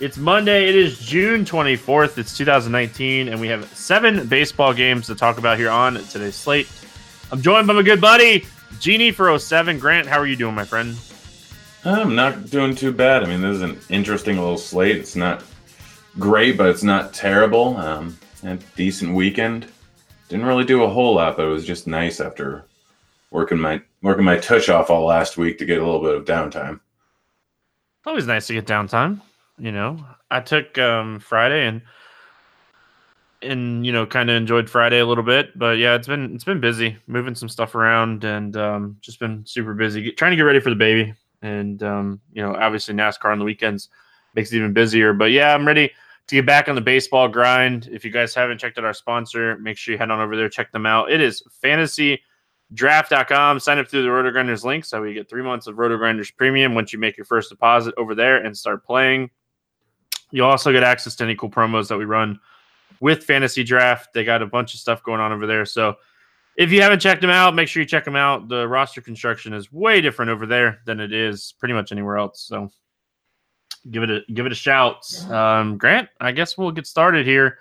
It's Monday. It is June 24th. It's 2019, and we have seven baseball games to talk about here on today's slate. I'm joined by my good buddy, Genie for 07. Grant, how are you doing, my friend? I'm not doing too bad. I mean, this is an interesting little slate. It's not great, but it's not terrible. Um, had a decent weekend. Didn't really do a whole lot, but it was just nice after working my working my tush off all last week to get a little bit of downtime. It's always nice to get downtime. You know, I took um, Friday and and you know kind of enjoyed Friday a little bit, but yeah, it's been it's been busy moving some stuff around and um, just been super busy get, trying to get ready for the baby. And um, you know, obviously NASCAR on the weekends makes it even busier. But yeah, I'm ready to get back on the baseball grind. If you guys haven't checked out our sponsor, make sure you head on over there, check them out. It is fantasy draft.com. Sign up through the Roto Grinders link so you get three months of Roto Grinders premium once you make your first deposit over there and start playing. You'll also get access to any cool promos that we run with Fantasy Draft. They got a bunch of stuff going on over there. So if you haven't checked them out, make sure you check them out. The roster construction is way different over there than it is pretty much anywhere else. So give it a give it a shout. Um, Grant, I guess we'll get started here.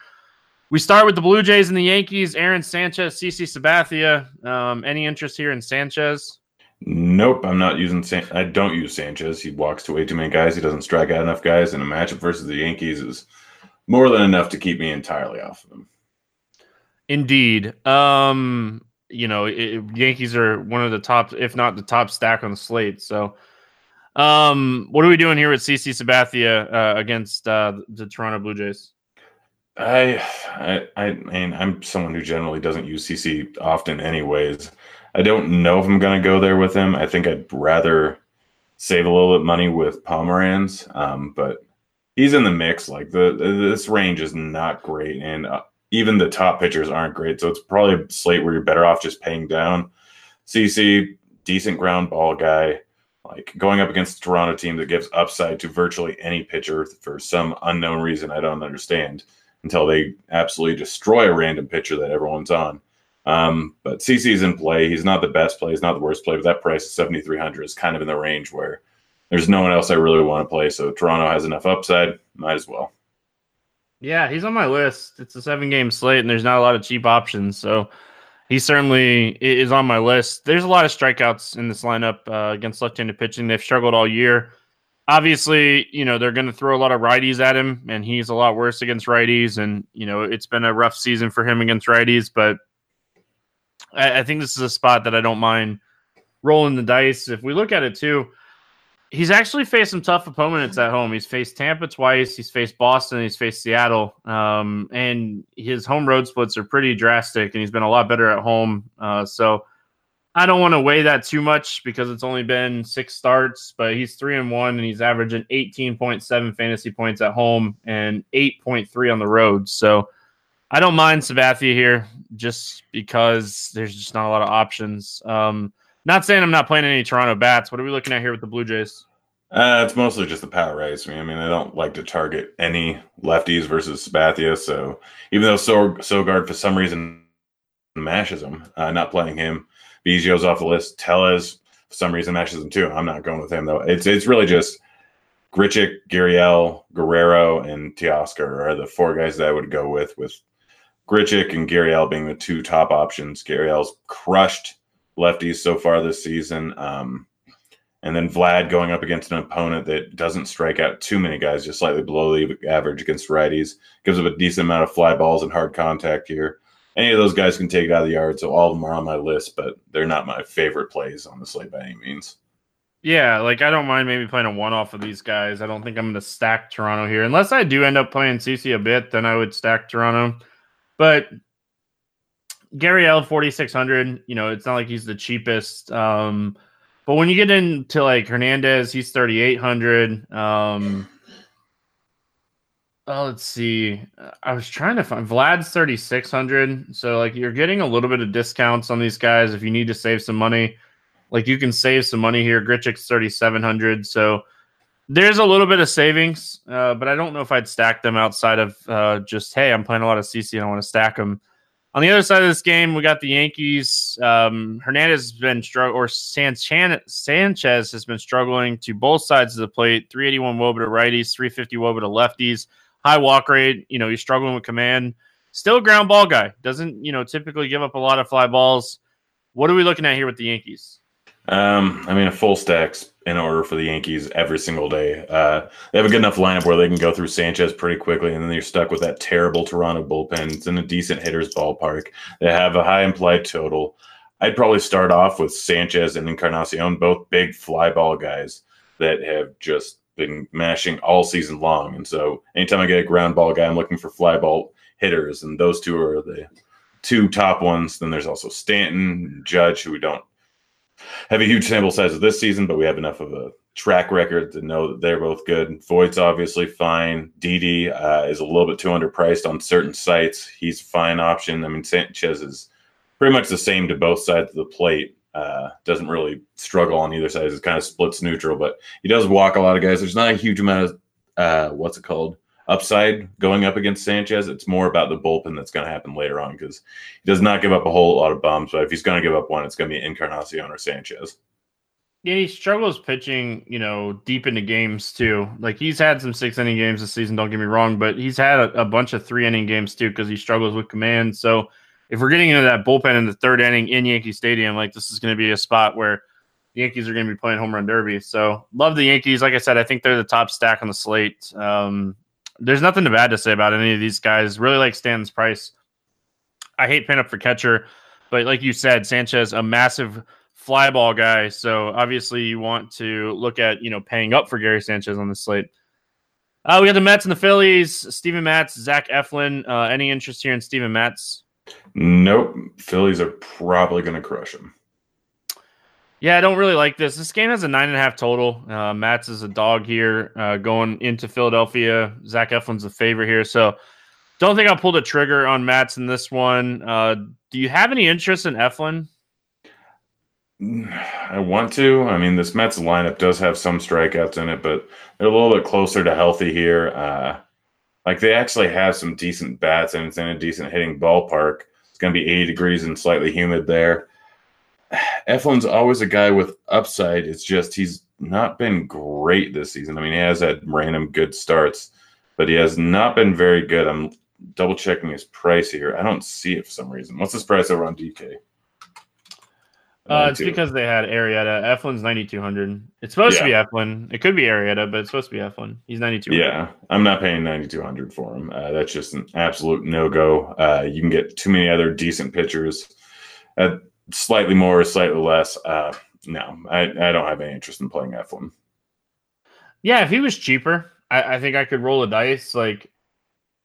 We start with the Blue Jays and the Yankees. Aaron Sanchez, CC Sabathia. Um, any interest here in Sanchez? Nope, I'm not using. San- I don't use Sanchez. He walks to way too many guys. He doesn't strike out enough guys, and a matchup versus the Yankees is more than enough to keep me entirely off of him. Indeed. Um, you know, it, Yankees are one of the top, if not the top stack on the slate. So, um, what are we doing here with CC Sabathia uh, against uh, the Toronto Blue Jays? I, I, I mean, I'm someone who generally doesn't use CC often, anyways. I don't know if I'm going to go there with him. I think I'd rather save a little bit money with Pomeranz, um, but he's in the mix. Like the this range is not great, and uh, even the top pitchers aren't great. So it's probably a slate where you're better off just paying down. CC, decent ground ball guy, like going up against the Toronto team that gives upside to virtually any pitcher for some unknown reason I don't understand until they absolutely destroy a random pitcher that everyone's on. Um, but CC's in play. He's not the best play. He's not the worst play. But that price, three hundred, is kind of in the range where there's no one else I really want to play. So Toronto has enough upside. Might as well. Yeah, he's on my list. It's a seven game slate, and there's not a lot of cheap options. So he certainly is on my list. There's a lot of strikeouts in this lineup uh, against left handed pitching. They've struggled all year. Obviously, you know, they're going to throw a lot of righties at him, and he's a lot worse against righties. And, you know, it's been a rough season for him against righties, but I, I think this is a spot that I don't mind rolling the dice. If we look at it too, he's actually faced some tough opponents at home. He's faced Tampa twice. He's faced Boston. He's faced Seattle. Um, and his home road splits are pretty drastic, and he's been a lot better at home. Uh, so I don't want to weigh that too much because it's only been six starts, but he's three and one, and he's averaging 18.7 fantasy points at home and 8.3 on the road. So I don't mind Sabathia here just because there's just not a lot of options. Um, not saying I'm not playing any Toronto bats. What are we looking at here with the Blue Jays? Uh, it's mostly just the power race. I mean, I don't like to target any lefties versus Sabathia. So even though so- Sogard for some reason mashes him, uh, not playing him. Biggio's off the list. Tellez for some reason mashes him too. I'm not going with him though. It's it's really just Grichuk, Gurriel, Guerrero, and Teoscar are the four guys that I would go with. With Grichuk and Gurriel being the two top options. Gurriel's crushed lefties so far this season. Um, and then Vlad going up against an opponent that doesn't strike out too many guys, just slightly below the average against righties. Gives up a decent amount of fly balls and hard contact here. Any of those guys can take it out of the yard, so all of them are on my list, but they're not my favorite plays slate by any means. Yeah, like I don't mind maybe playing a one off of these guys. I don't think I'm going to stack Toronto here. Unless I do end up playing CC a bit, then I would stack Toronto. But Gurriel 4600, you know, it's not like he's the cheapest. Um, but when you get into like Hernandez, he's 3800. Um, oh, let's see. I was trying to find Vlad's 3600. So like you're getting a little bit of discounts on these guys if you need to save some money. Like you can save some money here. Grichuk's 3700. So there's a little bit of savings, uh, but I don't know if I'd stack them outside of uh, just hey, I'm playing a lot of CC and I want to stack them. On the other side of this game, we got the Yankees. Um, Hernandez has been struggling, or Sanchez has been struggling to both sides of the plate. 381 woba to righties, 350 woba to lefties. High walk rate. You know, he's struggling with command. Still a ground ball guy. Doesn't, you know, typically give up a lot of fly balls. What are we looking at here with the Yankees? Um, I mean, a full stacks in order for the Yankees every single day. Uh, they have a good enough lineup where they can go through Sanchez pretty quickly, and then you're stuck with that terrible Toronto bullpen. It's in a decent hitter's ballpark. They have a high implied total. I'd probably start off with Sanchez and Encarnacion, both big fly ball guys that have just been mashing all season long. And so anytime I get a ground ball guy, I'm looking for fly ball hitters, and those two are the two top ones. Then there's also Stanton, Judge, who we don't have a huge sample size of this season, but we have enough of a track record to know that they're both good. Voit's obviously fine. Didi uh, is a little bit too underpriced on certain sites. He's a fine option. I mean, Sanchez is pretty much the same to both sides of the plate. Uh, doesn't really struggle on either side. It kind of splits neutral, but he does walk a lot of guys. There's not a huge amount of uh, what's it called upside going up against Sanchez. It's more about the bullpen that's going to happen later on because he does not give up a whole lot of bombs. But if he's going to give up one, it's going to be Encarnacion or Sanchez. Yeah, he struggles pitching, you know, deep into games too. Like he's had some six inning games this season, don't get me wrong, but he's had a, a bunch of three inning games too because he struggles with command. So if we're getting into that bullpen in the third inning in Yankee Stadium, like this is going to be a spot where the Yankees are going to be playing home run derby. So love the Yankees. Like I said, I think they're the top stack on the slate. Um, there's nothing bad to say about any of these guys. Really like Stan's price. I hate paying up for catcher, but like you said, Sanchez, a massive fly ball guy. So obviously you want to look at, you know, paying up for Gary Sanchez on the slate. Uh, we got the Mets and the Phillies. Steven Matz, Zach Eflin. Uh, any interest here in Steven Matz? Nope. Phillies are probably going to crush him. Yeah, I don't really like this. This game has a nine and a half total. Uh, Matz is a dog here uh, going into Philadelphia. Zach Eflin's a favorite here. So don't think I'll pull the trigger on Matz in this one. Uh, do you have any interest in Eflin? I want to. I mean, this Mets lineup does have some strikeouts in it, but they're a little bit closer to healthy here. Uh, like they actually have some decent bats and it's in a decent hitting ballpark. It's going to be 80 degrees and slightly humid there. Eflin's always a guy with upside. It's just he's not been great this season. I mean, he has had random good starts, but he has not been very good. I'm double checking his price here. I don't see it for some reason. What's his price over on DK? Uh, it's because they had Arrieta. Eflin's 9,200. It's supposed yeah. to be Eflin. It could be Arrieta, but it's supposed to be Eflin. He's 9,200. Yeah, I'm not paying 9,200 for him. Uh, that's just an absolute no go. Uh, you can get too many other decent pitchers at slightly more, slightly less. Uh, no, I, I don't have any interest in playing Eflin. Yeah, if he was cheaper, I, I think I could roll a dice. Like,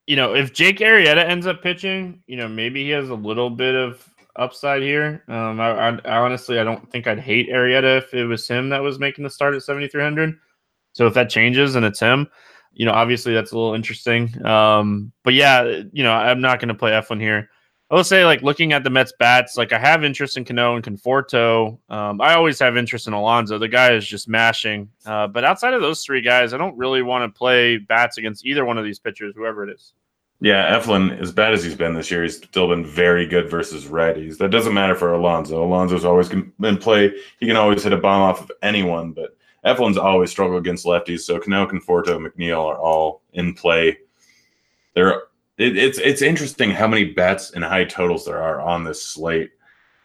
you know, if Jake Arrieta ends up pitching, you know, maybe he has a little bit of upside here. Um, I, I, I honestly, I don't think I'd hate Arrieta if it was him that was making the start at 7,300. So if that changes and it's him, you know, obviously that's a little interesting. Um, but yeah, you know, I'm not going to play Eflin here. I will say, like looking at the Mets bats, like I have interest in Cano and Conforto. Um, I always have interest in Alonso. The guy is just mashing. Uh, but outside of those three guys, I don't really want to play bats against either one of these pitchers, whoever it is. Yeah, Eflin, as bad as he's been this year, he's still been very good versus righties. That doesn't matter for Alonso. Alonso's always been in play. He can always hit a bomb off of anyone, but Eflin's always struggled against lefties. So Cano, Conforto, McNeil are all in play. They're it, it's it's interesting how many bets and high totals there are on this slate.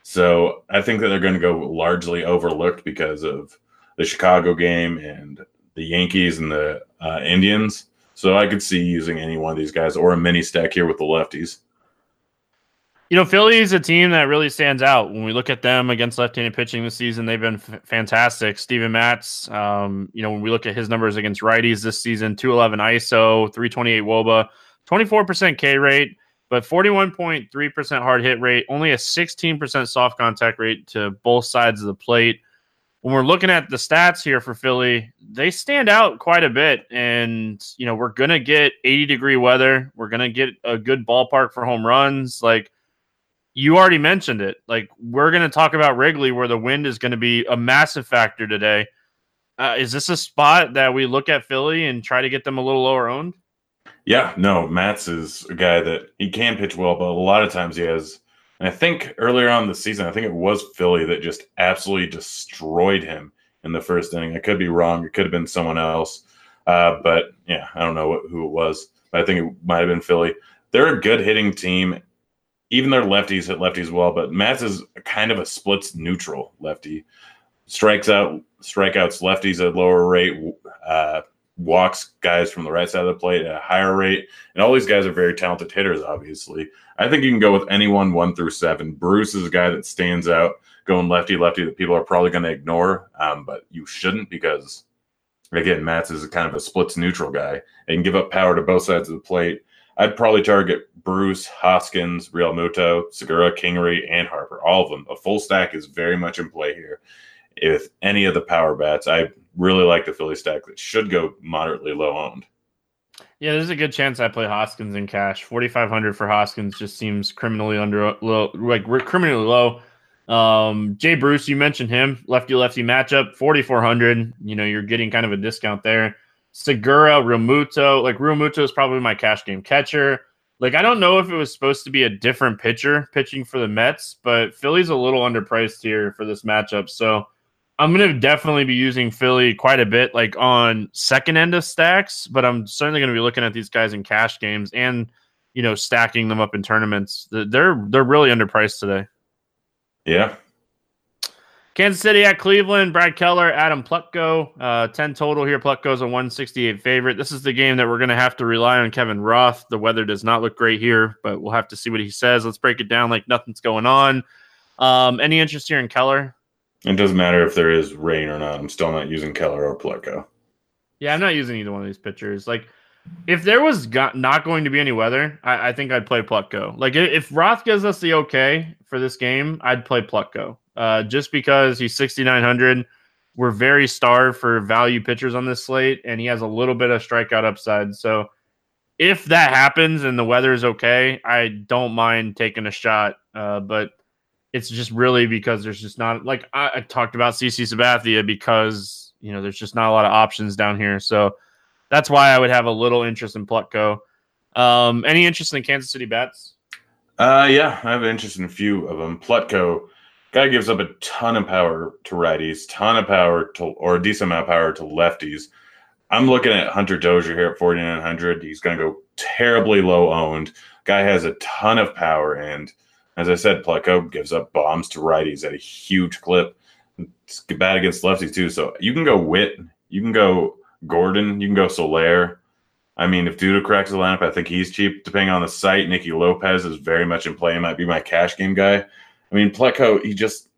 So I think that they're going to go largely overlooked because of the Chicago game and the Yankees and the uh, Indians. So I could see using any one of these guys or a mini stack here with the lefties. You know, Philly is a team that really stands out when we look at them against left-handed pitching this season. They've been f- fantastic. Steven Matz, um, you know, when we look at his numbers against righties this season, 211 ISO, 328 WOBA, 24% K rate, but 41.3% hard hit rate, only a 16% soft contact rate to both sides of the plate. When we're looking at the stats here for Philly, they stand out quite a bit. And, you know, we're going to get 80 degree weather. We're going to get a good ballpark for home runs. Like, you already mentioned it. Like, we're going to talk about Wrigley, where the wind is going to be a massive factor today. Uh, is this a spot that we look at Philly and try to get them a little lower owned? Yeah, no, Matz is a guy that he can pitch well, but a lot of times he has. And I think earlier on the season, I think it was Philly that just absolutely destroyed him in the first inning. I could be wrong; it could have been someone else. Uh, but yeah, I don't know what, who it was. But I think it might have been Philly. They're a good hitting team. Even their lefties hit lefties well, but Matz is kind of a splits neutral lefty. Strikes out, strikeouts lefties at lower rate. Uh, walks guys from the right side of the plate at a higher rate. And all these guys are very talented hitters, obviously. I think you can go with anyone one through seven. Bruce is a guy that stands out going lefty lefty that people are probably going to ignore, um, but you shouldn't because, again, Matz is kind of a splits neutral guy and give up power to both sides of the plate. I'd probably target Bruce, Hoskins, Realmuto, Segura, Kingery, and Harper. All of them. A full stack is very much in play here. If any of the power bats, I really like the Philly stack that should go moderately low owned. Yeah, there's a good chance I play Hoskins in cash. 4500 for Hoskins just seems criminally under low, like we're criminally low. Um, Jay Bruce, you mentioned him, lefty lefty matchup, 4400. You know, you're getting kind of a discount there. Segura, Realmuto, like Realmuto is probably my cash game catcher. Like, I don't know if it was supposed to be a different pitcher pitching for the Mets, but Philly's a little underpriced here for this matchup. So I'm going to definitely be using Philly quite a bit, like on second end of stacks, but I'm certainly going to be looking at these guys in cash games and, you know, stacking them up in tournaments. They're they're really underpriced today. Yeah. Kansas City at Cleveland. Brad Keller, Adam Plutko, uh, 10 total here. Plutko's a 168 favorite. This is the game that we're going to have to rely on Kevin Roth. The weather does not look great here, but we'll have to see what he says. Let's break it down like nothing's going on. Um, any interest here in Keller? It doesn't matter if there is rain or not. I'm still not using Keller or Plutko. Yeah, I'm not using either one of these pitchers. Like, if there was not going to be any weather, I, I, think I'd play Plutko. Like, if Roth gives us the okay for this game, I'd play Plutko. Uh, just because he's 6,900. We're very starved for value pitchers on this slate, and he has a little bit of strikeout upside. So, if that happens and the weather is okay, I don't mind taking a shot. Uh, but it's just really because there's just not like I, I talked about CC Sabathia because you know there's just not a lot of options down here. So that's why I would have a little interest in Plutko. Um, any interest in Kansas City bats? Uh, yeah, I have interest in a few of them. Plutko, guy gives up a ton of power to righties, ton of power to, or a decent amount of power to lefties. I'm looking at Hunter Dozier here at 4,900. He's going to go terribly low owned. Guy has a ton of power and as I said, Plutko gives up bombs to righties at a huge clip. It's bad against lefties too. So you can go Whit, you can go Gordon, you can go Soler. I mean, if Duda cracks the lineup, I think he's cheap. Depending on the site, Nicky Lopez is very much in play. He might be my cash game guy. I mean, Plutko, he just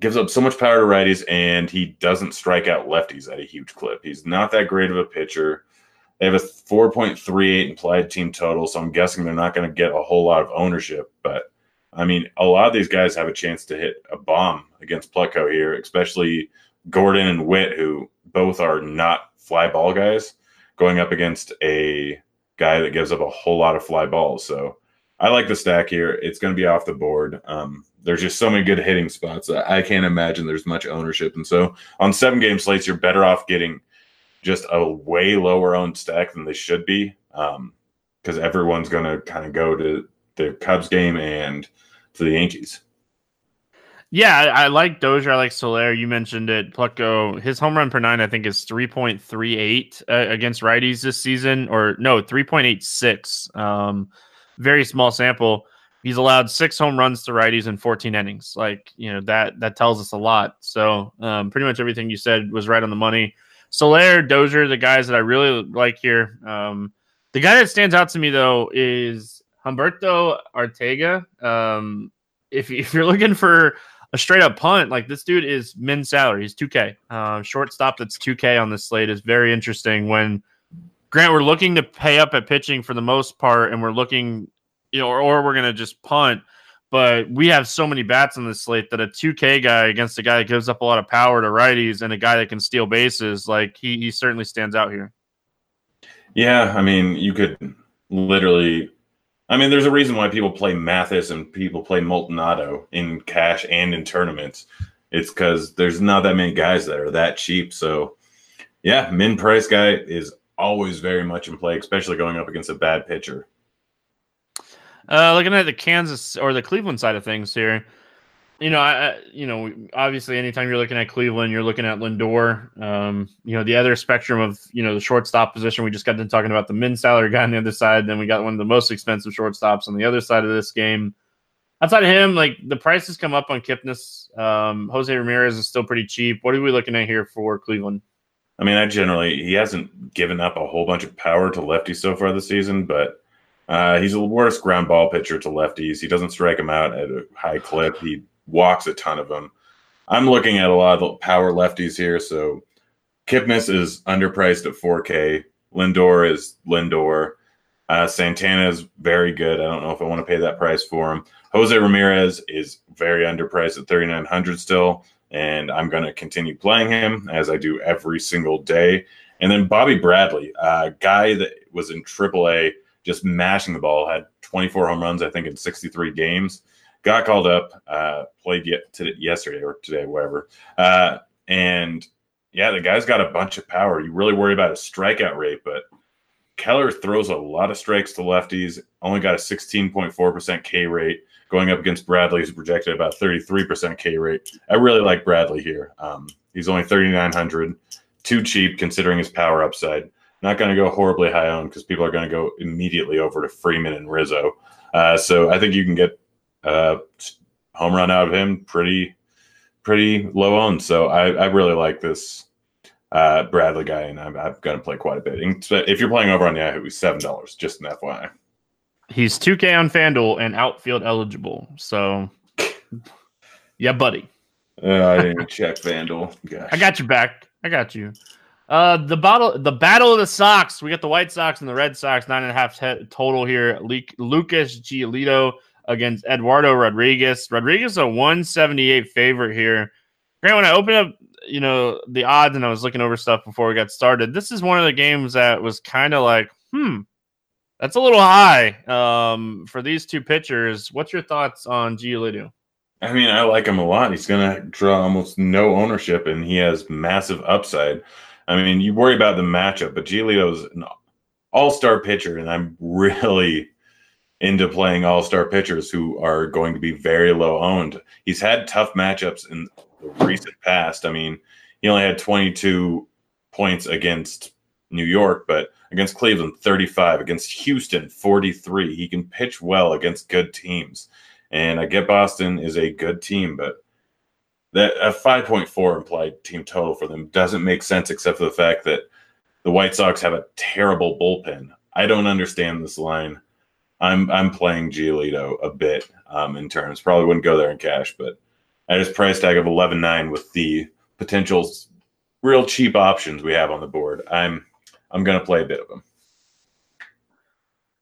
gives up so much power to righties, and he doesn't strike out lefties at a huge clip. He's not that great of a pitcher. They have a 4.38 implied team total, so I'm guessing they're not going to get a whole lot of ownership. But I mean, a lot of these guys have a chance to hit a bomb against Plutko here, especially Gordon and Whit, who both are not fly ball guys, going up against a guy that gives up a whole lot of fly balls. So I like the stack here. It's going to be off the board. Um, there's just so many good hitting spots. I can't imagine there's much ownership. And so on seven game slates, you're better off getting just a way lower owned stack than they should be. Um, because everyone's going to kind of go to the Cubs game and to the Yankees. Yeah, I, like Dozier. I like Soler. You mentioned it. Plutko, his home run per nine, I think, is 3.38 uh, against righties this season, or no, 3.86. Um, very small sample. He's allowed six home runs to righties in 14 innings. Like, you know, that that tells us a lot. So, um, pretty much everything you said was right on the money. Soler, Dozier, the guys that I really like here. Um, the guy that stands out to me, though, is Humberto Arteaga. Um, if, if you're looking for a straight up punt. Like this dude is min salary. He's 2K. Uh, shortstop that's 2K on this slate is very interesting. When Grant, we're looking to pay up at pitching for the most part, and we're looking, you know, or, or we're gonna just punt. But we have so many bats on this slate that a 2K guy against a guy that gives up a lot of power to righties and a guy that can steal bases, like he he certainly stands out here. Yeah, I mean, you could literally I mean, there's a reason why people play Mathis and people play Maldonado in cash and in tournaments. It's because there's not that many guys that are that cheap. So, yeah, min price guy is always very much in play, especially going up against a bad pitcher. Uh, looking at the Kansas or the Cleveland side of things here, you know, I, you know, obviously, anytime you're looking at Cleveland, you're looking at Lindor. Um, you know, the other spectrum of you know the shortstop position. We just got done talking about the min salary guy on the other side. Then we got one of the most expensive shortstops on the other side of this game. Outside of him, like the prices come up on Kipnis. Um, Jose Ramirez is still pretty cheap. What are we looking at here for Cleveland? I mean, I generally he hasn't given up a whole bunch of power to lefties so far this season, but uh, he's the worst ground ball pitcher to lefties. He doesn't strike them out at a high clip. He walks a ton of them. I'm looking at a lot of the power lefties here. So Kipnis is underpriced at 4K. Lindor is Lindor. Uh, Santana is very good. I don't know if I want to pay that price for him. Jose Ramirez is very underpriced at 3,900 still, and I'm going to continue playing him as I do every single day. And then Bobby Bradley, a guy that was in AAA, just mashing the ball, had 24 home runs, I think, in 63 games got called up, uh, played yet today, yesterday or today, whatever. Uh, and yeah, the guy's got a bunch of power. You really worry about his strikeout rate, but Keller throws a lot of strikes to lefties. Only got a 16.4% K rate going up against Bradley, who's projected about 33% K rate. I really like Bradley here. Um, he's only 3,900, too cheap considering his power upside. Not going to go horribly high owned because people are going to go immediately over to Freeman and Rizzo. Uh, so I think you can get uh, home run out of him, pretty pretty low owned. So I, I really like this uh, Bradley guy, and I'm, I'm going to play quite a bit. If you're playing over on Yahoo, he's seven dollars. Just an FYI. He's 2K on FanDuel and outfield eligible. So, yeah, buddy. Uh, I didn't check FanDuel. Gosh. I got your back. I got you. Uh, the battle, the battle of the Sox. We got the White Sox and the Red Sox. Nine and a half total here. Lucas Giolito against Eduardo Rodriguez. Rodriguez a 178 favorite here. Grant, when I opened up, you know, the odds and I was looking over stuff before we got started, this is one of the games that was kind of like, hmm, that's a little high um, for these two pitchers. What's your thoughts on Giolito? I mean, I like him a lot. He's going to draw almost no ownership, and he has massive upside. I mean, you worry about the matchup, but Giolito's an all-star pitcher, and I'm really into playing all star pitchers who are going to be very low owned. He's had tough matchups in the recent past. I mean, he only had 22 points against New York, but against Cleveland, 35, against Houston, 43. He can pitch well against good teams. And I get Boston is a good team, but that a 5.4 implied team total for them doesn't make sense except for the fact that the White Sox have a terrible bullpen. I don't understand this line. I'm I'm playing Giolito a bit um, in terms. Probably wouldn't go there in cash, but at his price tag of eleven nine with the potential real cheap options we have on the board, I'm I'm gonna play a bit of them.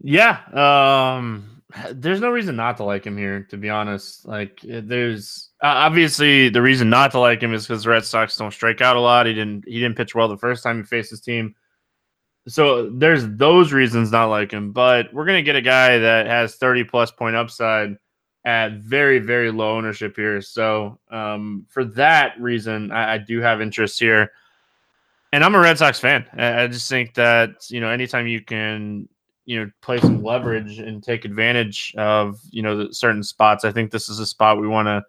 Yeah, um, there's no reason not to like him here. To be honest, like there's obviously the reason not to like him is because the Red Sox don't strike out a lot. He didn't he didn't pitch well the first time he faced his team. So there's those reasons not like him, but we're gonna get a guy that has 30 plus point upside at very very low ownership here. So um, for that reason, I, I, do have interest here, and I'm a Red Sox fan. I, just think that you know anytime you can you know play some leverage and take advantage of you know certain spots, I think this is a spot we want to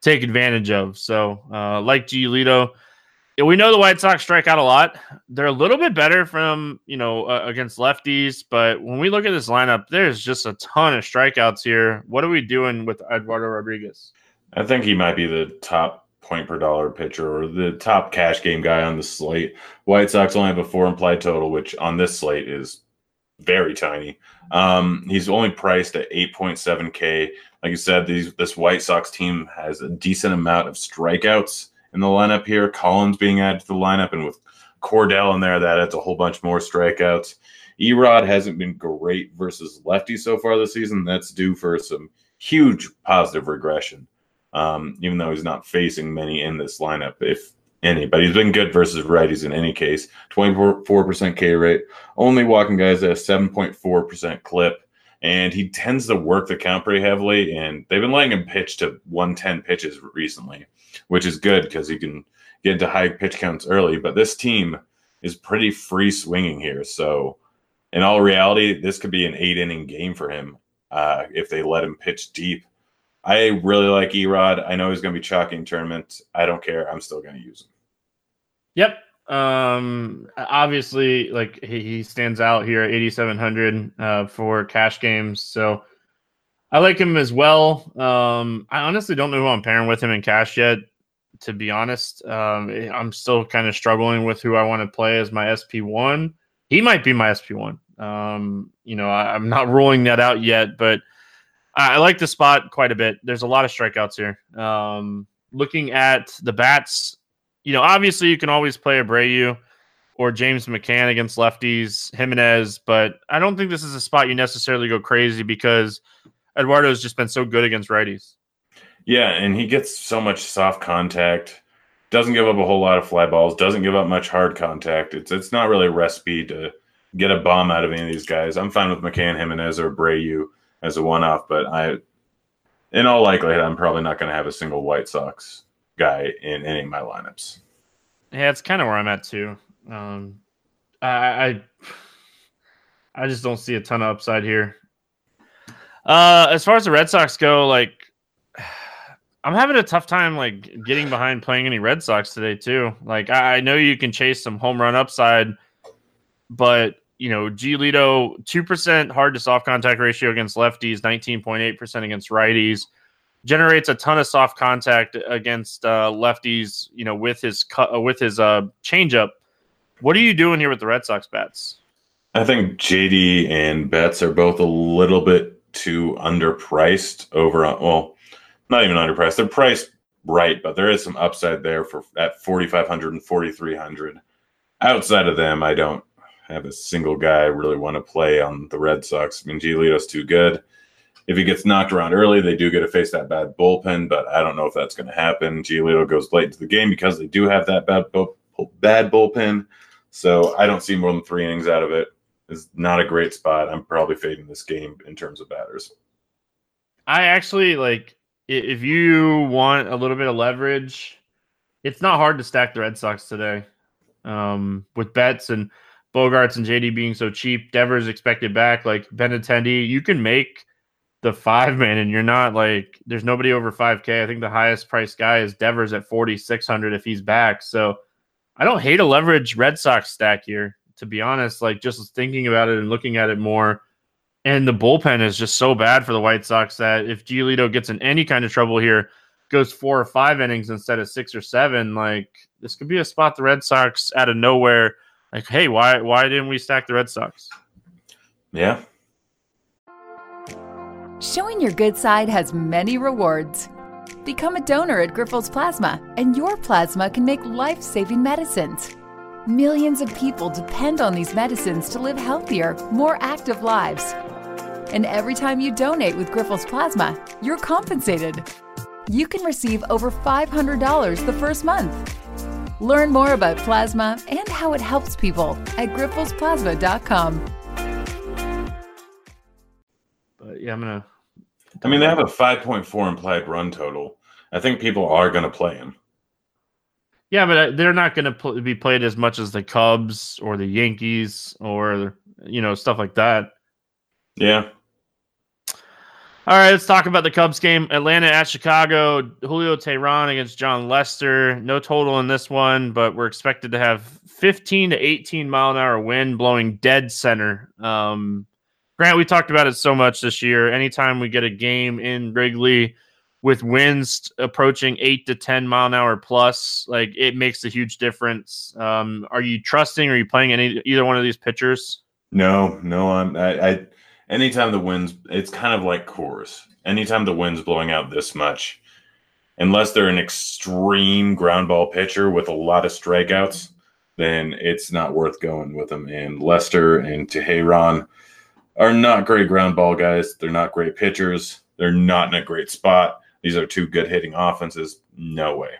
take advantage of. So uh, like Giolito – we know the White Sox strike out a lot. They're a little bit better from you know uh, against lefties, but when we look at this lineup, there's just a ton of strikeouts here. What are we doing with Eduardo Rodriguez? I think he might be the top point per dollar pitcher or the top cash game guy on the slate. White Sox only have a four implied total, which on this slate is very tiny. Um, he's only priced at 8.7K. Like you said, these, this White Sox team has a decent amount of strikeouts in the lineup here. Collins being added to the lineup, and with Cordell in there, that adds a whole bunch more strikeouts. Erod hasn't been great versus lefty so far this season. That's due for some huge positive regression, um, even though he's not facing many in this lineup, if any. But he's been good versus righties in any case. 24% K rate, only walking guys at a 7.4% clip. And he tends to work the count pretty heavily, and they've been letting him pitch to 110 pitches recently which is good because he can get into high pitch counts early. But this team is pretty free swinging here. So, in all reality, this could be an eight inning game for him uh, if they let him pitch deep. I really like Erod. I know he's going to be chalking tournament. I don't care. I'm still going to use him. Yep. Um, obviously, like he, he stands out here at 8,700 uh, for cash games. So I like him as well. Um, I honestly don't know who I'm pairing with him in cash yet. To be honest, um, I'm still kind of struggling with who I want to play as my SP one. He might be my SP one. Um, you know, I, am not ruling that out yet, but I, I, like the spot quite a bit. There's a lot of strikeouts here. Um, looking at the bats, you know, obviously you can always play Abreu or James McCann against lefties, Jimenez, but I don't think this is a spot you necessarily go crazy because Eduardo's just been so good against righties. Yeah, and he gets so much soft contact. Doesn't give up a whole lot of fly balls. Doesn't give up much hard contact. It's it's not really a recipe to get a bomb out of any of these guys. I'm fine with McCann, Jimenez, or Abreu as a one-off, but I, in all likelihood, I'm probably not going to have a single White Sox guy in any of my lineups. Yeah, it's kind of where I'm at too. Um, I, I I just don't see a ton of upside here. Uh, as far as the Red Sox go, like I'm having a tough time like getting behind playing any Red Sox today too. Like I, I know you can chase some home run upside, but you know, Giolito two percent hard to soft contact ratio against lefties, nineteen point eight percent against righties, generates a ton of soft contact against uh, lefties. You know, with his cut uh, with his uh, changeup. What are you doing here with the Red Sox bats? I think JD and Betts are both a little bit too underpriced over well, not even underpriced. They're priced right, but there is some upside there for at 4500 and 4300. Outside of them, I don't have a single guy I really want to play on the Red Sox. I mean, Giolito's too good. If he gets knocked around early, they do get to face that bad bullpen, but I don't know if that's going to happen. Giolito goes late into the game because they do have that bad bad bullpen. So I don't see more than three innings out of it is not a great spot. I'm probably fading this game in terms of batters. I actually like if you want a little bit of leverage, it's not hard to stack the Red Sox today. Um, with Betts and Bogaerts and JD being so cheap, Devers expected back, like Benintendi, you can make the five man and you're not like there's nobody over 5k. I think the highest priced guy is Devers at 4600 if he's back. So I don't hate a leverage Red Sox stack here to be honest, like just thinking about it and looking at it more. And the bullpen is just so bad for the White Sox that if Giolito gets in any kind of trouble here, goes four or five innings instead of six or seven, like this could be a spot the Red Sox out of nowhere. Like, hey, why why didn't we stack the Red Sox? Yeah. Showing your good side has many rewards. Become a donor at Grifols Plasma, and your plasma can make life saving medicines. Millions of people depend on these medicines to live healthier, more active lives. And every time you donate with Grifols Plasma, you're compensated. You can receive over $500 the first month. Learn more about plasma and how it helps people at grifolsplasma.com. But yeah, I'm gonna. I mean, they have a 5.4 implied run total. I think people are going to play him. Yeah, but uh, they're not going to pl- be played as much as the Cubs or the Yankees or you know stuff like that. Yeah. All right, let's talk about the Cubs game. Atlanta at Chicago. Julio Teheran against Jon Lester. No total in this one, but we're expected to have 15 to 18 mile an hour wind blowing dead center. Um, Grant, we talked about it so much this year. Anytime we get a game in Wrigley with winds approaching eight to 10 mile an hour plus, like it makes a huge difference. Um, are you trusting? Are you playing any either one of these pitchers? No, no, I'm. I, I anytime the wind's, it's kind of like Coors. Anytime the wind's blowing out this much, unless they're an extreme ground ball pitcher with a lot of strikeouts, then it's not worth going with them. And Lester and Teheran are not great ground ball guys. They're not great pitchers. They're not in a great spot. These are two good hitting offenses. No way.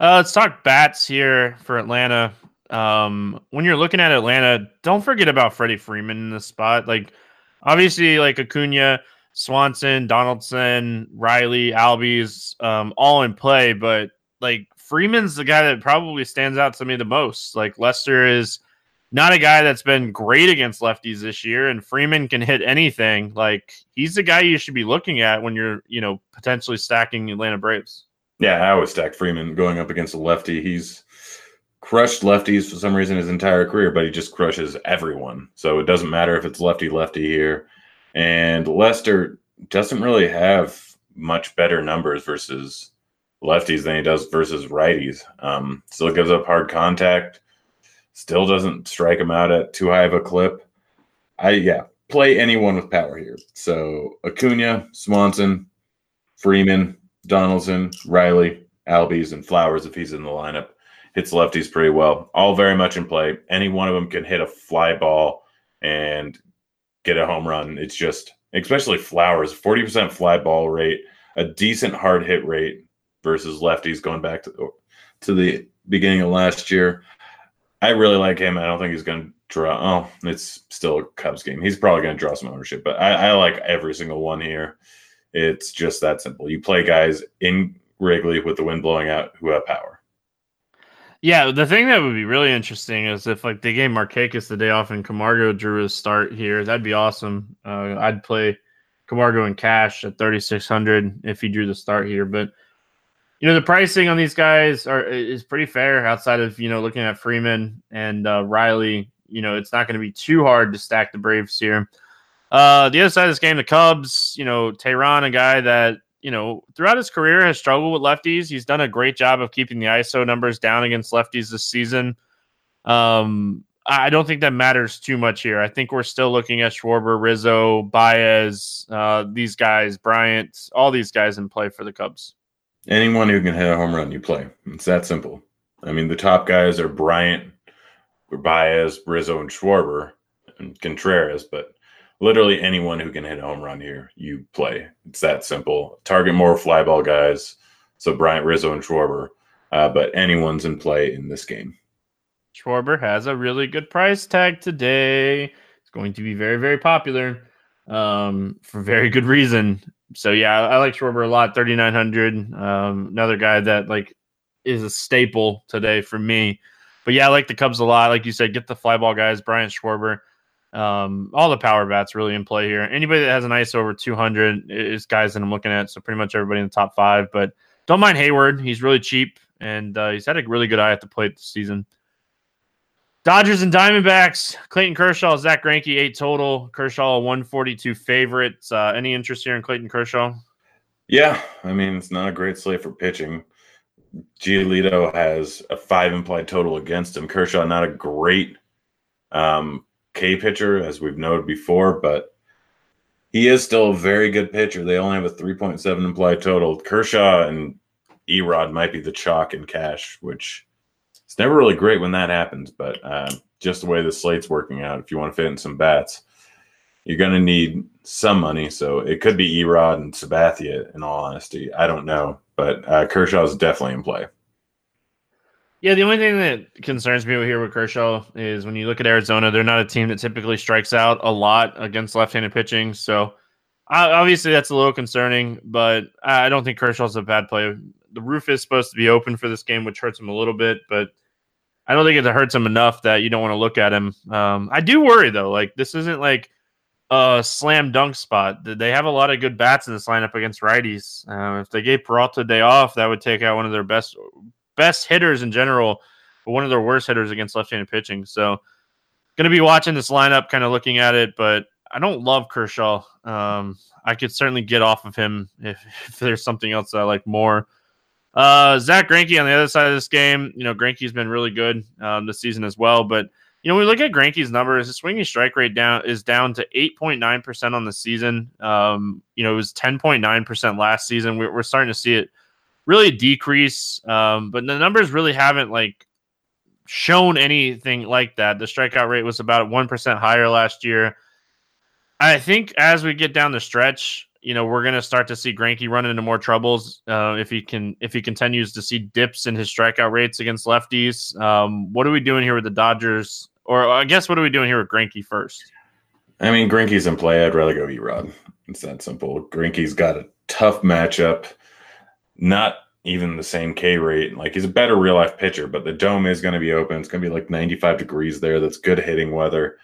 Uh, let's talk bats here for Atlanta. Um, when you're looking at Atlanta, don't forget about Freddie Freeman in the spot. Like, obviously, like Acuna, Swanson, Donaldson, Riley, Albies, um, all in play, but like Freeman's the guy that probably stands out to me the most. Like Lester is not a guy that's been great against lefties this year, and Freeman can hit anything. Like he's the guy you should be looking at when you're, you know, potentially stacking Atlanta Braves. Yeah, I always stack Freeman going up against a lefty. He's crushed lefties for some reason his entire career, but he just crushes everyone. So it doesn't matter if it's lefty lefty here. And Lester doesn't really have much better numbers versus lefties than he does versus righties. Um, still gives up hard contact. Still doesn't strike him out at too high of a clip. I yeah, play anyone with power here. So Acuna, Swanson, Freeman, Donaldson, Riley, Albies, and Flowers if he's in the lineup hits lefties pretty well. All very much in play. Any one of them can hit a fly ball and get a home run. It's just, especially Flowers, 40% fly ball rate, a decent hard hit rate versus lefties going back to to the beginning of last year. I really like him. I don't think he's going to draw. Oh, it's still a Cubs game. He's probably going to draw some ownership, but I, I like every single one here. It's just that simple. You play guys in Wrigley with the wind blowing out who have power. Yeah, the thing that would be really interesting is if like they gave Markakis the day off and Camargo drew his start here. That'd be awesome. Uh, I'd play Camargo in cash at thirty six hundred if he drew the start here. But you know the pricing on these guys are is pretty fair outside of you know looking at Freeman and uh, Riley. You know it's not going to be too hard to stack the Braves here. Uh, the other side of this game, the Cubs. You know Teheran, a guy that you know, throughout his career has struggled with lefties. He's done a great job of keeping the ISO numbers down against lefties this season. Um, I don't think that matters too much here. I think we're still looking at Schwarber, Rizzo, Baez, uh, these guys, Bryant, all these guys in play for the Cubs. Anyone who can hit a home run, you play. It's that simple. I mean, the top guys are Bryant, Baez, Rizzo, and Schwarber, and Contreras, but literally anyone who can hit a home run here, you play. It's that simple. Target more fly ball guys. So Bryant Rizzo and Schwarber, uh, but anyone's in play in this game. Schwarber has a really good price tag today. It's going to be very, very popular um, for very good reason. So yeah, I like Schwarber a lot. Thirty nine hundred. Um, another guy that like is a staple today for me. But yeah, I like the Cubs a lot. Like you said, get the fly ball guys. Bryant Schwarber. Um, all the power bats really in play here. Anybody that has an ISO over 200 is guys that I'm looking at. So pretty much everybody in the top five. But don't mind Heyward. He's really cheap and uh, he's had a really good eye at the plate this season. Dodgers and Diamondbacks. Clayton Kershaw, Zack Greinke, eight total. Kershaw, 142 favorites. Uh, any interest here in Clayton Kershaw? Yeah, I mean it's not a great slate for pitching. Giolito has a five implied total against him. Kershaw, not a great um, K pitcher, as we've noted before, but he is still a very good pitcher. They only have a 3.7 implied total. Kershaw and Erod might be the chalk and cash, which it's never really great when that happens. But uh, just the way the slate's working out, if you want to fit in some bats, you're going to need some money. So it could be Erod and Sabathia, in all honesty. I don't know. But uh, is definitely in play. Yeah, the only thing that concerns me here with Kershaw is when you look at Arizona, they're not a team that typically strikes out a lot against left-handed pitching. So obviously that's a little concerning, but I don't think Kershaw's a bad play. The roof is supposed to be open for this game, which hurts him a little bit, but I don't think it hurts him enough that you don't want to look at him. Um, I do worry though. Like this isn't like a slam dunk spot. They have a lot of good bats in this lineup against righties. Uh, if they gave Peralta a day off, that would take out one of their best best hitters in general, but one of their worst hitters against left-handed pitching. So, going to be watching this lineup, kind of looking at it, but I don't love Kershaw. Um, I could certainly get off of him if, if there's something else I like more. Uh, Zack Greinke on the other side of this game, you know, Greinke's been really good um, this season as well. But you know, we look at Greinke's numbers, his swinging strike rate down is down to 8.9 percent on the season. Um, you know, it was 10.9 percent last season. We're, we're starting to see it really decrease. Um, but the numbers really haven't like shown anything like that. The strikeout rate was about one percent higher last year. I think as we get down the stretch, you know, we're going to start to see Greinke run into more troubles uh, if he can if he continues to see dips in his strikeout rates against lefties. Um, what are we doing here with the Dodgers? Or I guess what are we doing here with Greinke first? I mean, Greinke's in play. I'd rather go Erod. It's that simple. Greinke's got a tough matchup not even the same K rate. Like he's a better real life pitcher, but the dome is going to be open. It's going to be like 95 degrees there. That's good hitting weather.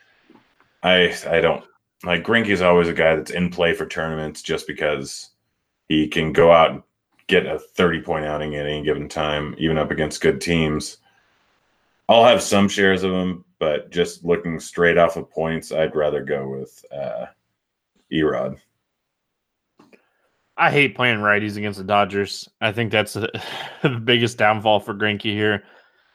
I I don't like Greinke is always a guy that's in play for tournaments just because he can go out and get a 30 point outing at any given time, even up against good teams. I'll have some shares of him, but just looking straight off of points, I'd rather go with uh, Erod. I hate playing righties against the Dodgers. I think that's the, the biggest downfall for Greinke here.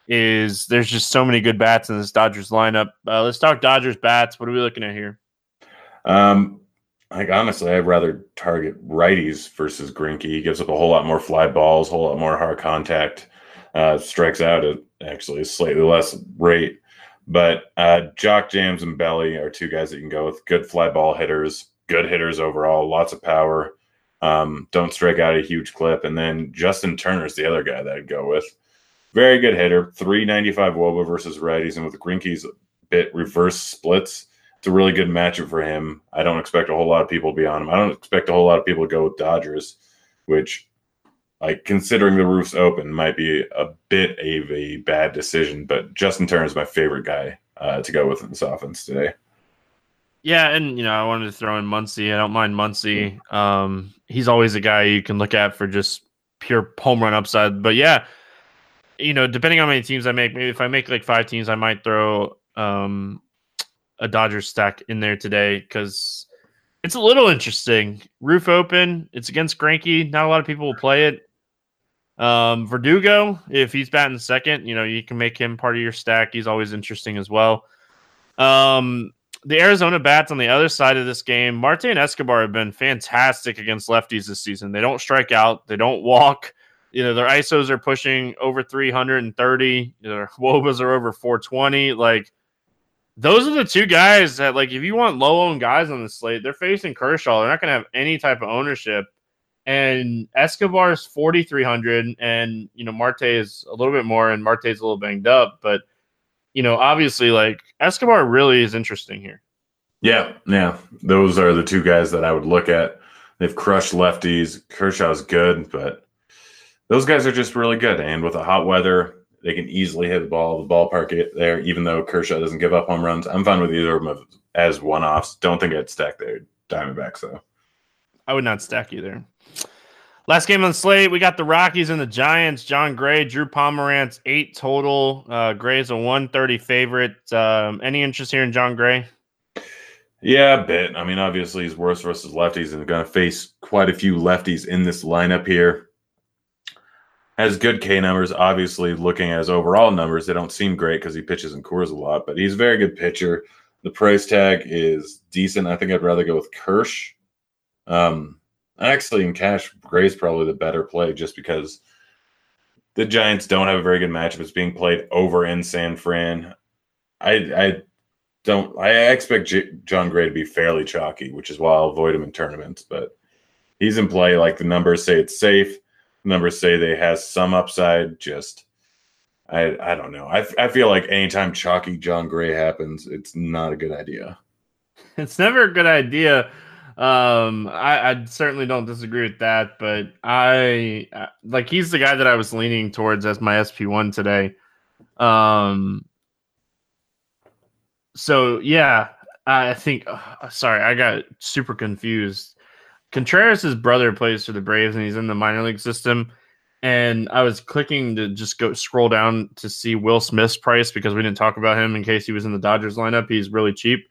Is there's just so many good bats in this Dodgers lineup. Uh, let's talk Dodgers bats. What are we looking at here? Um, like honestly, I'd rather target righties versus Greinke. He gives up a whole lot more fly balls, a whole lot more hard contact. Uh, strikes out at actually a slightly less rate. But uh, Jock Jams and Belly are two guys that you can go with. Good fly ball hitters, good hitters overall, lots of power. Um, don't strike out a huge clip. And then Justin Turner is the other guy that I'd go with. Very good hitter, 395 Woba versus righties. And with Greinke's bit reverse splits, it's a really good matchup for him. I don't expect a whole lot of people to be on him. I don't expect a whole lot of people to go with Dodgers, which, like, considering the roof's open, might be a bit of a bad decision. But Justin Turner is my favorite guy uh, to go with in this offense today. Yeah, and you know, I wanted to throw in Muncy. I don't mind Muncy. Um, he's always a guy you can look at for just pure home run upside. But yeah, you know, depending on how many teams I make, maybe if I make like five teams, I might throw um a Dodgers stack in there today because it's a little interesting. Roof open. It's against Greinke. Not a lot of people will play it. Um, Verdugo, if he's batting second, you know, you can make him part of your stack. He's always interesting as well. Um, the Arizona bats on the other side of this game, Marte and Escobar have been fantastic against lefties this season. They don't strike out, they don't walk. You know, their ISOs are pushing over 330. Their WOBAs are over 420. Like, those are the two guys that, like, if you want low owned guys on the slate, they're facing Kershaw. They're not going to have any type of ownership. And Escobar is 4,300, and, you know, Marte is a little bit more, and Marte is a little banged up. But you know, obviously, like Escobar really is interesting here. Yeah, yeah. Those are the two guys that I would look at. They've crushed lefties. Kershaw's good, but those guys are just really good. And with the hot weather, they can easily hit the ball, the ballpark there, even though Kershaw doesn't give up home runs. I'm fine with either of them as one offs. Don't think I'd stack their Diamondbacks, though. I would not stack either. Last game on the slate, we got the Rockies and the Giants. Jon Gray, Drew Pomeranz, eight total. Uh, Gray's a 130 favorite. Um, any interest here in Jon Gray? Yeah, a bit. I mean, obviously, he's worse versus lefties and going to face quite a few lefties in this lineup here. Has good K numbers. Obviously, looking at his overall numbers, they don't seem great because he pitches and Coors a lot, but he's a very good pitcher. The price tag is decent. I think I'd rather go with Kirsch Um, actually, in cash, Gray's probably the better play just because the Giants don't have a very good matchup. It's being played over in San Fran. I, I don't. I expect J- Jon Gray to be fairly chalky, which is why I'll avoid him in tournaments. But he's in play. Like the numbers say, it's safe. Numbers say they has some upside. Just I I don't know. I I feel like anytime chalky Jon Gray happens, it's not a good idea. It's never a good idea. Um, I, I certainly don't disagree with that, but I like he's the guy that I was leaning towards as my SP one today. Um, so yeah, I think. Uh, sorry, I got super confused. Contreras' brother plays for the Braves, and he's in the minor league system. And I was clicking to just go scroll down to see Will Smith's price because we didn't talk about him in case he was in the Dodgers lineup. He's really cheap.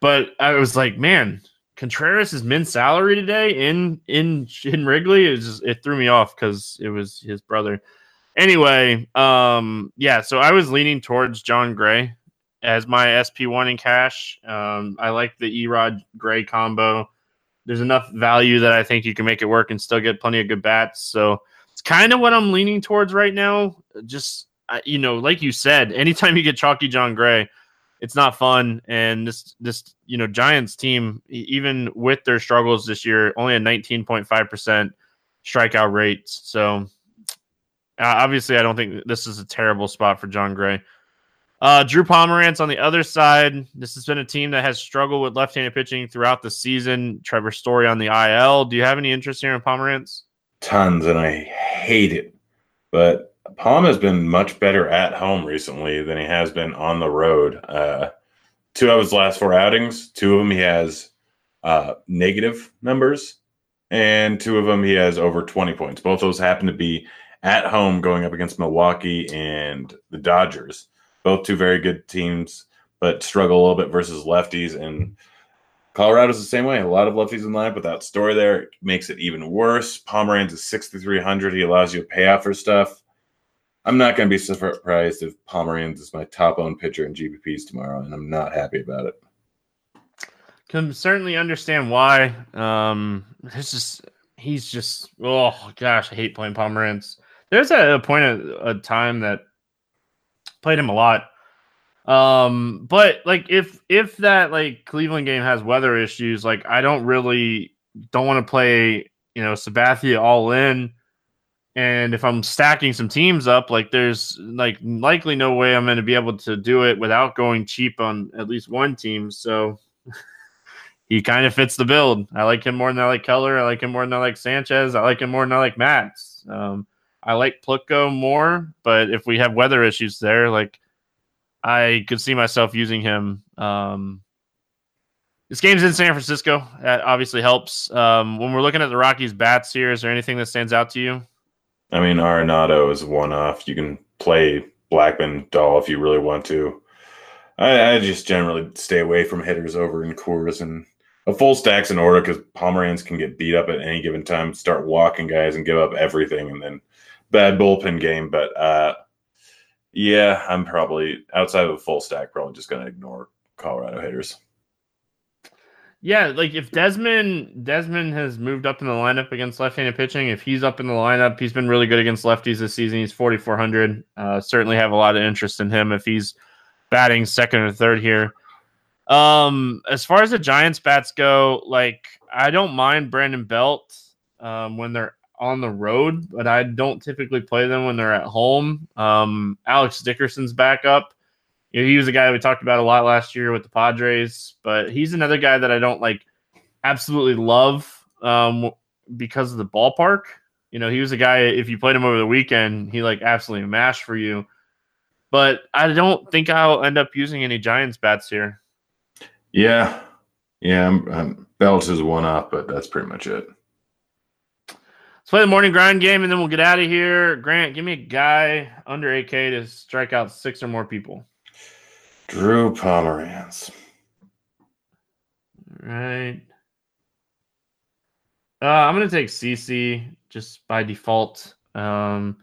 But I was like, man, Contreras min salary today in in in Wrigley. It just it threw me off because it was his brother. Anyway, um, yeah, so I was leaning towards Jon Gray as my SP one in cash. Um, I like the Erod Gray combo. There's enough value that I think you can make it work and still get plenty of good bats. So it's kind of what I'm leaning towards right now. Just you know, like you said, anytime you get chalky Jon Gray, it's not fun. And this this you know Giants team, even with their struggles this year, only a 19.5 percent strikeout rate. So uh, obviously, I don't think this is a terrible spot for Jon Gray. Uh, Drew Pomeranz on the other side. This has been a team that has struggled with left-handed pitching throughout the season. Trevor Story on the IL. Do you have any interest here in Pomeranz? Tons, and I hate it. But Palm has been much better at home recently than he has been on the road. Uh, two of his last four outings, two of them he has uh, negative numbers, and two of them he has over 20 points. Both those happen to be at home going up against Milwaukee and the Dodgers. Both two very good teams, but struggle a little bit versus lefties. And Colorado's the same way. A lot of lefties in line, but that story there makes it even worse. Pomeranz is 6,300. He allows you to pay out for stuff. I'm not going to be surprised if Pomeranz is my top owned pitcher in GPPs tomorrow, and I'm not happy about it. Can certainly understand why. Um, it's just he's just oh gosh, I hate playing Pomeranz. There's a, a point of a time that played him a lot um, but like if if that like Cleveland game has weather issues, like I don't really don't want to play, you know, Sabathia all in. And if I'm stacking some teams up, like there's like likely no way I'm going to be able to do it without going cheap on at least one team. So he kind of fits the build. I like him more than I like Keller. I like him more than I like Sanchez. I like him more than I like Matz. Um, I like Plutko more, but if we have weather issues there, like I could see myself using him. Um, this game's in San Francisco. That obviously helps. Um, when we're looking at the Rockies' bats here, is there anything that stands out to you? I mean, Arenado is one off. You can play Blackmon Dahl if you really want to. I, I, just generally stay away from hitters over in Coors and a full stack's in order because Pomeranz can get beat up at any given time, start walking guys and give up everything, and then bad bullpen game. But uh, yeah, I'm probably outside of a full stack, probably just going to ignore Colorado hitters. Yeah, like if Desmond Desmond has moved up in the lineup against left-handed pitching, if he's up in the lineup, he's been really good against lefties this season. He's 4400. Uh, certainly have a lot of interest in him if he's batting second or third here. Um, as far as the Giants bats go, like I don't mind Brandon Belt um, when they're on the road, but I don't typically play them when they're at home. Um, Alex Dickerson's back up. You know, he was a guy we talked about a lot last year with the Padres, but he's another guy that I don't like absolutely love um, because of the ballpark. You know, he was a guy, if you played him over the weekend, he like absolutely mashed for you. But I don't think I'll end up using any Giants bats here. Yeah. Yeah. I'm, I'm, Belt is one up, but that's pretty much it. Let's play the morning grind game and then we'll get out of here. Grant, give me a guy under 8K to strike out six or more people. Drew Pomeranz. Right. Uh, I'm going to take CC just by default. Um,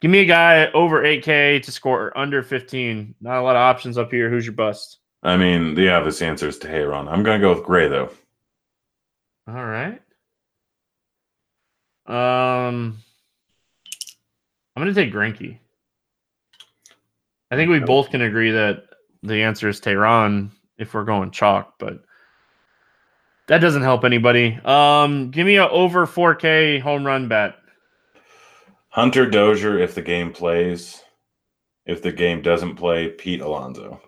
give me a guy over 8K to score under 15. Not a lot of options up here. Who's your bust? I mean, the obvious answer is Teheran. I'm going to go with Gray, though. All right. Um, I'm going to take Greinke. I think we both can agree that the answer is Teheran if we're going chalk, but that doesn't help anybody. Um, give me a over 4K home run bet. Hunter Dozier if the game plays. If the game doesn't play, Pete Alonso.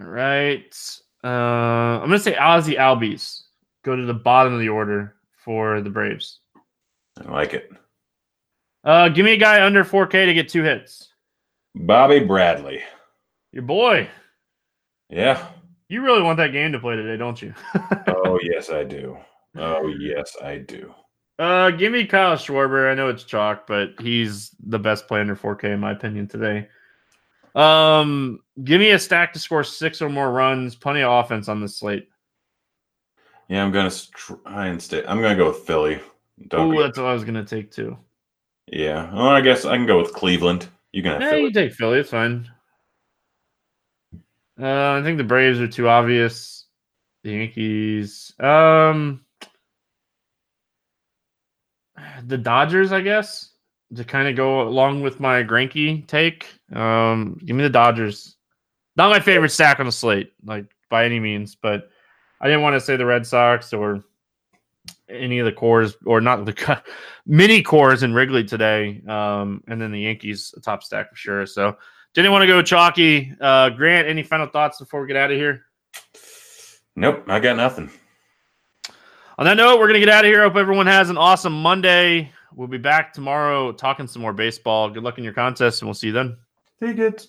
All right. Uh, I'm going to say Ozzie Albies. Go to the bottom of the order for the Braves. I like it. Uh, give me a guy under 4K to get two hits. Bobby Bradley. Your boy. Yeah. You really want that game to play today, don't you? oh yes, I do. Oh yes, I do. Uh, give me Kyle Schwarber. I know it's chalk, but he's the best player under 4K in my opinion today. Um, give me a stack to score six or more runs. Plenty of offense on this slate. Yeah, I'm gonna try and stay. I'm gonna go with Philly. Oh, that's what I was gonna take too. Yeah, well, I guess I can go with Cleveland. You can have yeah, Philly. you take Philly. It's fine. Uh, I think the Braves are too obvious. The Yankees. Um, the Dodgers, I guess, to kind of go along with my Greinke take. Um, give me the Dodgers. Not my favorite stack on the slate, like by any means, but I didn't want to say the Red Sox or any of the Coors or not the mini Coors in Wrigley today. Um, and then the Yankees, a top stack for sure. So didn't want to go chalky. Uh, Grant, any final thoughts before we get out of here? Nope, I got nothing. On that note, we're going to get out of here. Hope everyone has an awesome Monday. We'll be back tomorrow talking some more baseball. Good luck in your contest, and we'll see you then. Take it.